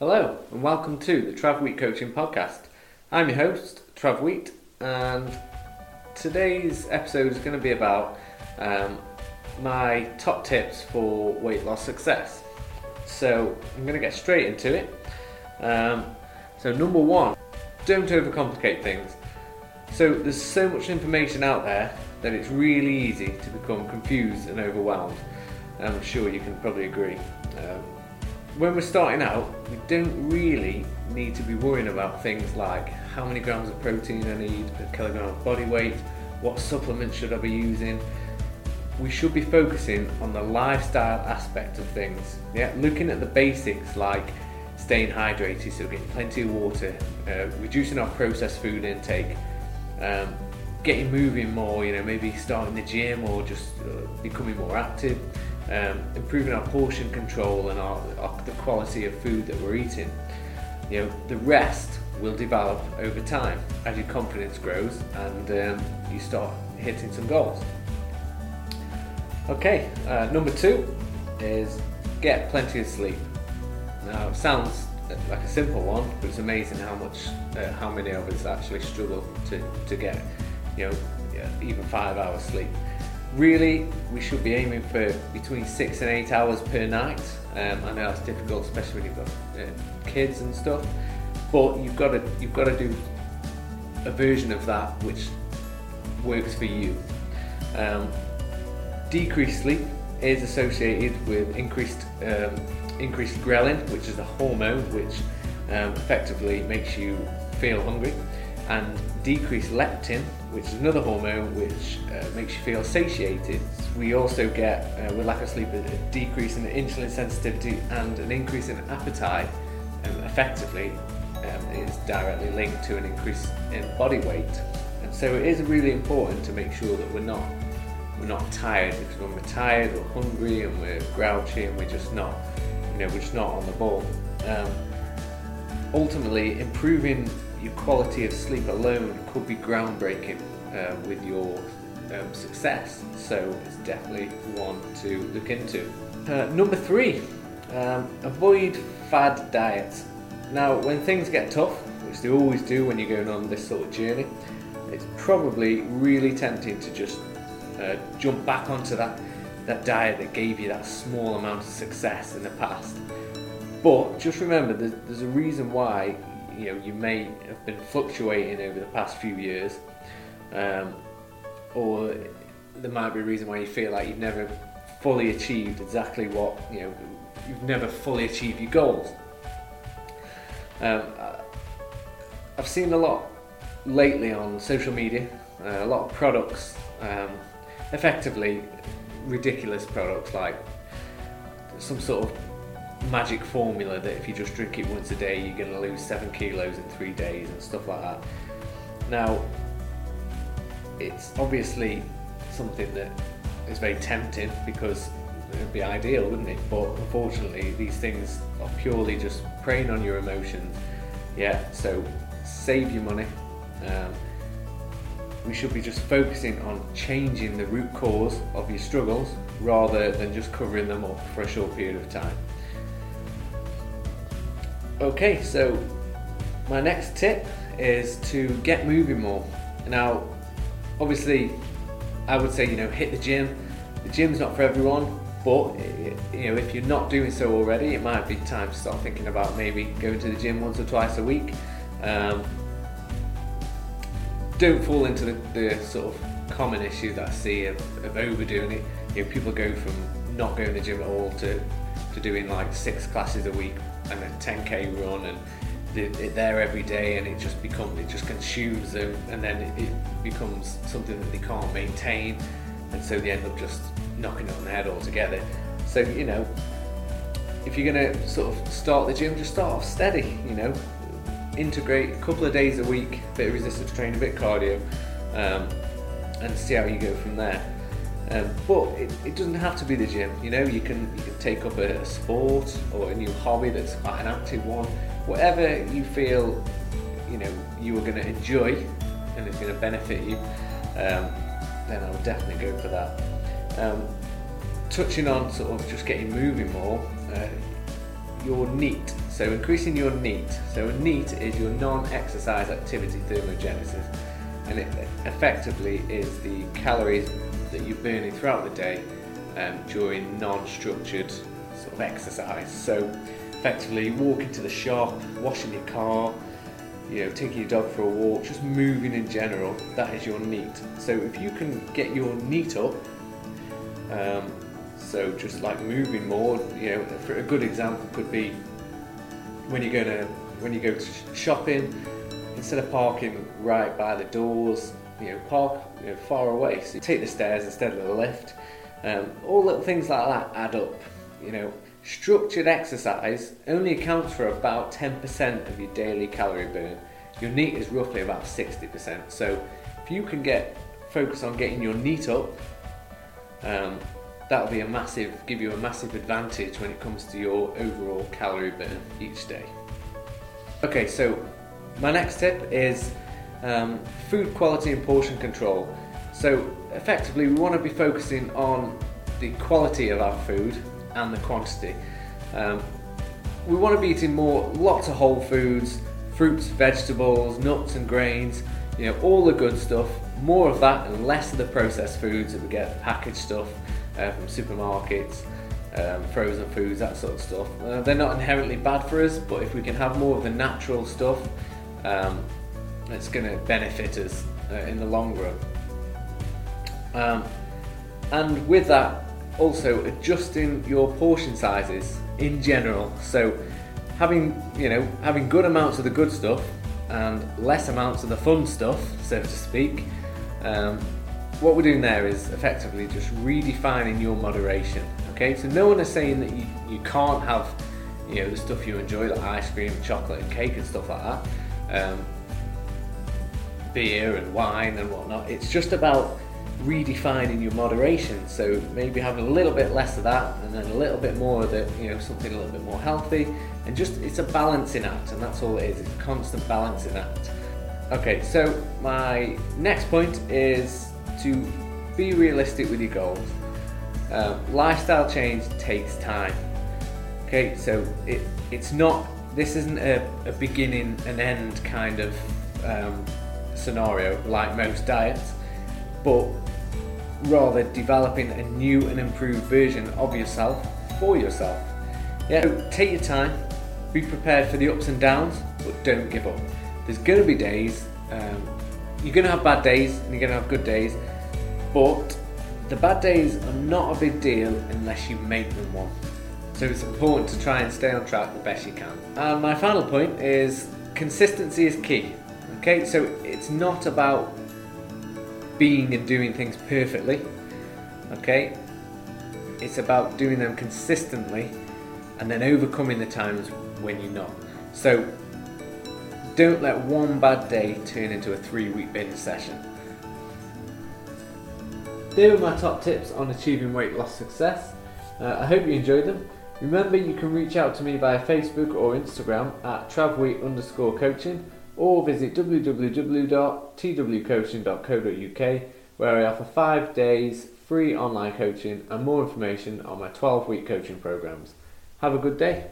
Hello, and welcome to the Trav Wheat Coaching Podcast. I'm your host, Trav Wheat, and today's episode is going to be about um, my top tips for weight loss success. So, I'm going to get straight into it. Um, so, number one, don't overcomplicate things. So, there's so much information out there that it's really easy to become confused and overwhelmed. I'm sure you can probably agree. Um, when we're starting out, we don't really need to be worrying about things like how many grams of protein I need per kilogram of body weight, what supplements should I be using. We should be focusing on the lifestyle aspect of things. Yeah, looking at the basics like staying hydrated, so getting plenty of water, uh, reducing our processed food intake, um, getting moving more. You know, maybe starting the gym or just uh, becoming more active um, improving our portion control and our, our, the quality of food that we're eating. You know, the rest will develop over time as your confidence grows and um, you start hitting some goals. Okay, uh, number two is get plenty of sleep. Now, it sounds like a simple one, but it's amazing how much, uh, how many of us actually struggle to, to get, you know, even five hours sleep really we should be aiming for between six and eight hours per night. Um, I know it's difficult especially when you've got uh, kids and stuff but you've got to you've got to do a version of that which works for you. Um, decreased sleep is associated with increased um, increased ghrelin which is a hormone which um, effectively makes you feel hungry and decreased leptin, which is another hormone which uh, makes you feel satiated. We also get, uh, with lack of sleep, a decrease in insulin sensitivity and an increase in appetite. Um, effectively, um, is directly linked to an increase in body weight. And so it is really important to make sure that we're not we're not tired because when we're tired or hungry and we're grouchy and we're just not, you know, we're just not on the ball. Um, ultimately, improving your quality of sleep alone could be groundbreaking uh, with your um, success. So it's definitely one to look into. Uh, number three, um, avoid fad diets. Now, when things get tough, which they always do when you're going on this sort of journey, it's probably really tempting to just uh, jump back onto that, that diet that gave you that small amount of success in the past. But just remember, there's, there's a reason why you know you may have been fluctuating over the past few years, um, or there might be a reason why you feel like you've never fully achieved exactly what you know you've never fully achieved your goals. Um, I've seen a lot lately on social media, uh, a lot of products, um, effectively ridiculous products like some sort of magic formula that if you just drink it once a day, you're going to lose seven kilos in three days and stuff like that. Now, it's obviously something that is very tempting because it would be ideal, wouldn't it? But unfortunately, these things are purely just preying on your emotions. Yeah, so save your money. Um, we should be just focusing on changing the root cause of your struggles rather than just covering them up for a short period of time. Okay, so my next tip is to get moving more. Now, obviously, I would say you know hit the gym. The gym's not for everyone, but you know if you're not doing so already, it might be time to start thinking about maybe going to the gym once or twice a week. Um, don't fall into the, the, sort of common issue that I see of, of overdoing it. You know, people go from not going to the gym at all to, to doing like six classes a week and a 10k run and they're there every day and it just becomes it just consumes them and then it, becomes something that they can't maintain and so they end up just knocking it on the head altogether. So you know if you're going to sort of start the gym just start off steady you know. Integrate a couple of days a week a bit of resistance training a bit cardio um, and see how you go from there um, but it, it, doesn't have to be the gym. You know, you can you can take up a, sport or a new hobby that's quite an active one. Whatever you feel, you know, you are going to enjoy and is going to benefit you, um, then I would definitely go for that. Um, touching on sort of just getting moving more, uh, your NEAT So increasing your NEAT. So NEAT is your non-exercise activity thermogenesis, and it effectively is the calories that you're burning throughout the day um, during non-structured sort of exercise. So effectively walking to the shop, washing your car, you know, taking your dog for a walk, just moving in general, that is your NEAT. So if you can get your NEAT up, um, so just like moving more, you know, for a good example could be when you're going to when you go shopping, instead of parking right by the doors, you know, park you know, far away. So you take the stairs instead of the lift. Um, all little things like that add up. You know, structured exercise only accounts for about 10% of your daily calorie burn. Your NEAT is roughly about 60%. So if you can get focus on getting your NEAT up, um, that'll be a massive, give you a massive advantage when it comes to your overall calorie burn each day. Okay, so my next tip is um, food quality and portion control. So effectively, we want to be focusing on the quality of our food and the quantity. Um, we want to be eating more, lots of whole foods, fruits, vegetables, nuts and grains, you know, all the good stuff, more of that and less of the processed foods that we get, packaged stuff uh, from supermarkets, um, frozen foods, that sort of stuff. Uh, they're not inherently bad for us, but if we can have more of the natural stuff, um, it's going to benefit us uh, in the long run. Um, and with that, also adjusting your portion sizes in general. So having you know having good amounts of the good stuff and less amounts of the fun stuff, so to speak. Um, what we're doing there is effectively just redefining your moderation. Okay, so no one is saying that you, you can't have you know the stuff you enjoy like ice cream, chocolate, and cake and stuff like that. Um, beer and wine and whatnot. It's just about redefining your moderation. So maybe having a little bit less of that and then a little bit more of the, you know, something a little bit more healthy. And just it's a balancing act, and that's all it is. It's a constant balancing act. Okay, so my next point is to be realistic with your goals. Um, lifestyle change takes time. Okay, so it it's not. This isn't a, a beginning and end kind of um, scenario like most diets, but rather developing a new and improved version of yourself for yourself. Yeah, so take your time, be prepared for the ups and downs, but don't give up. There's going to be days, um, you're going to have bad days and you're going to have good days, but the bad days are not a big deal unless you make them one. So it's important to try and stay on track the best you can. And my final point is consistency is key. Okay, so it's not about being and doing things perfectly. Okay, it's about doing them consistently and then overcoming the times when you're not. So don't let one bad day turn into a three week binge session. They were my top tips on achieving weight loss success. Uh, I hope you enjoyed them. Remember, you can reach out to me via Facebook or Instagram at travwheat underscore coaching or visit www.twcoaching.co.uk where I offer five days free online coaching and more information on my 12 week coaching programs. Have a good day.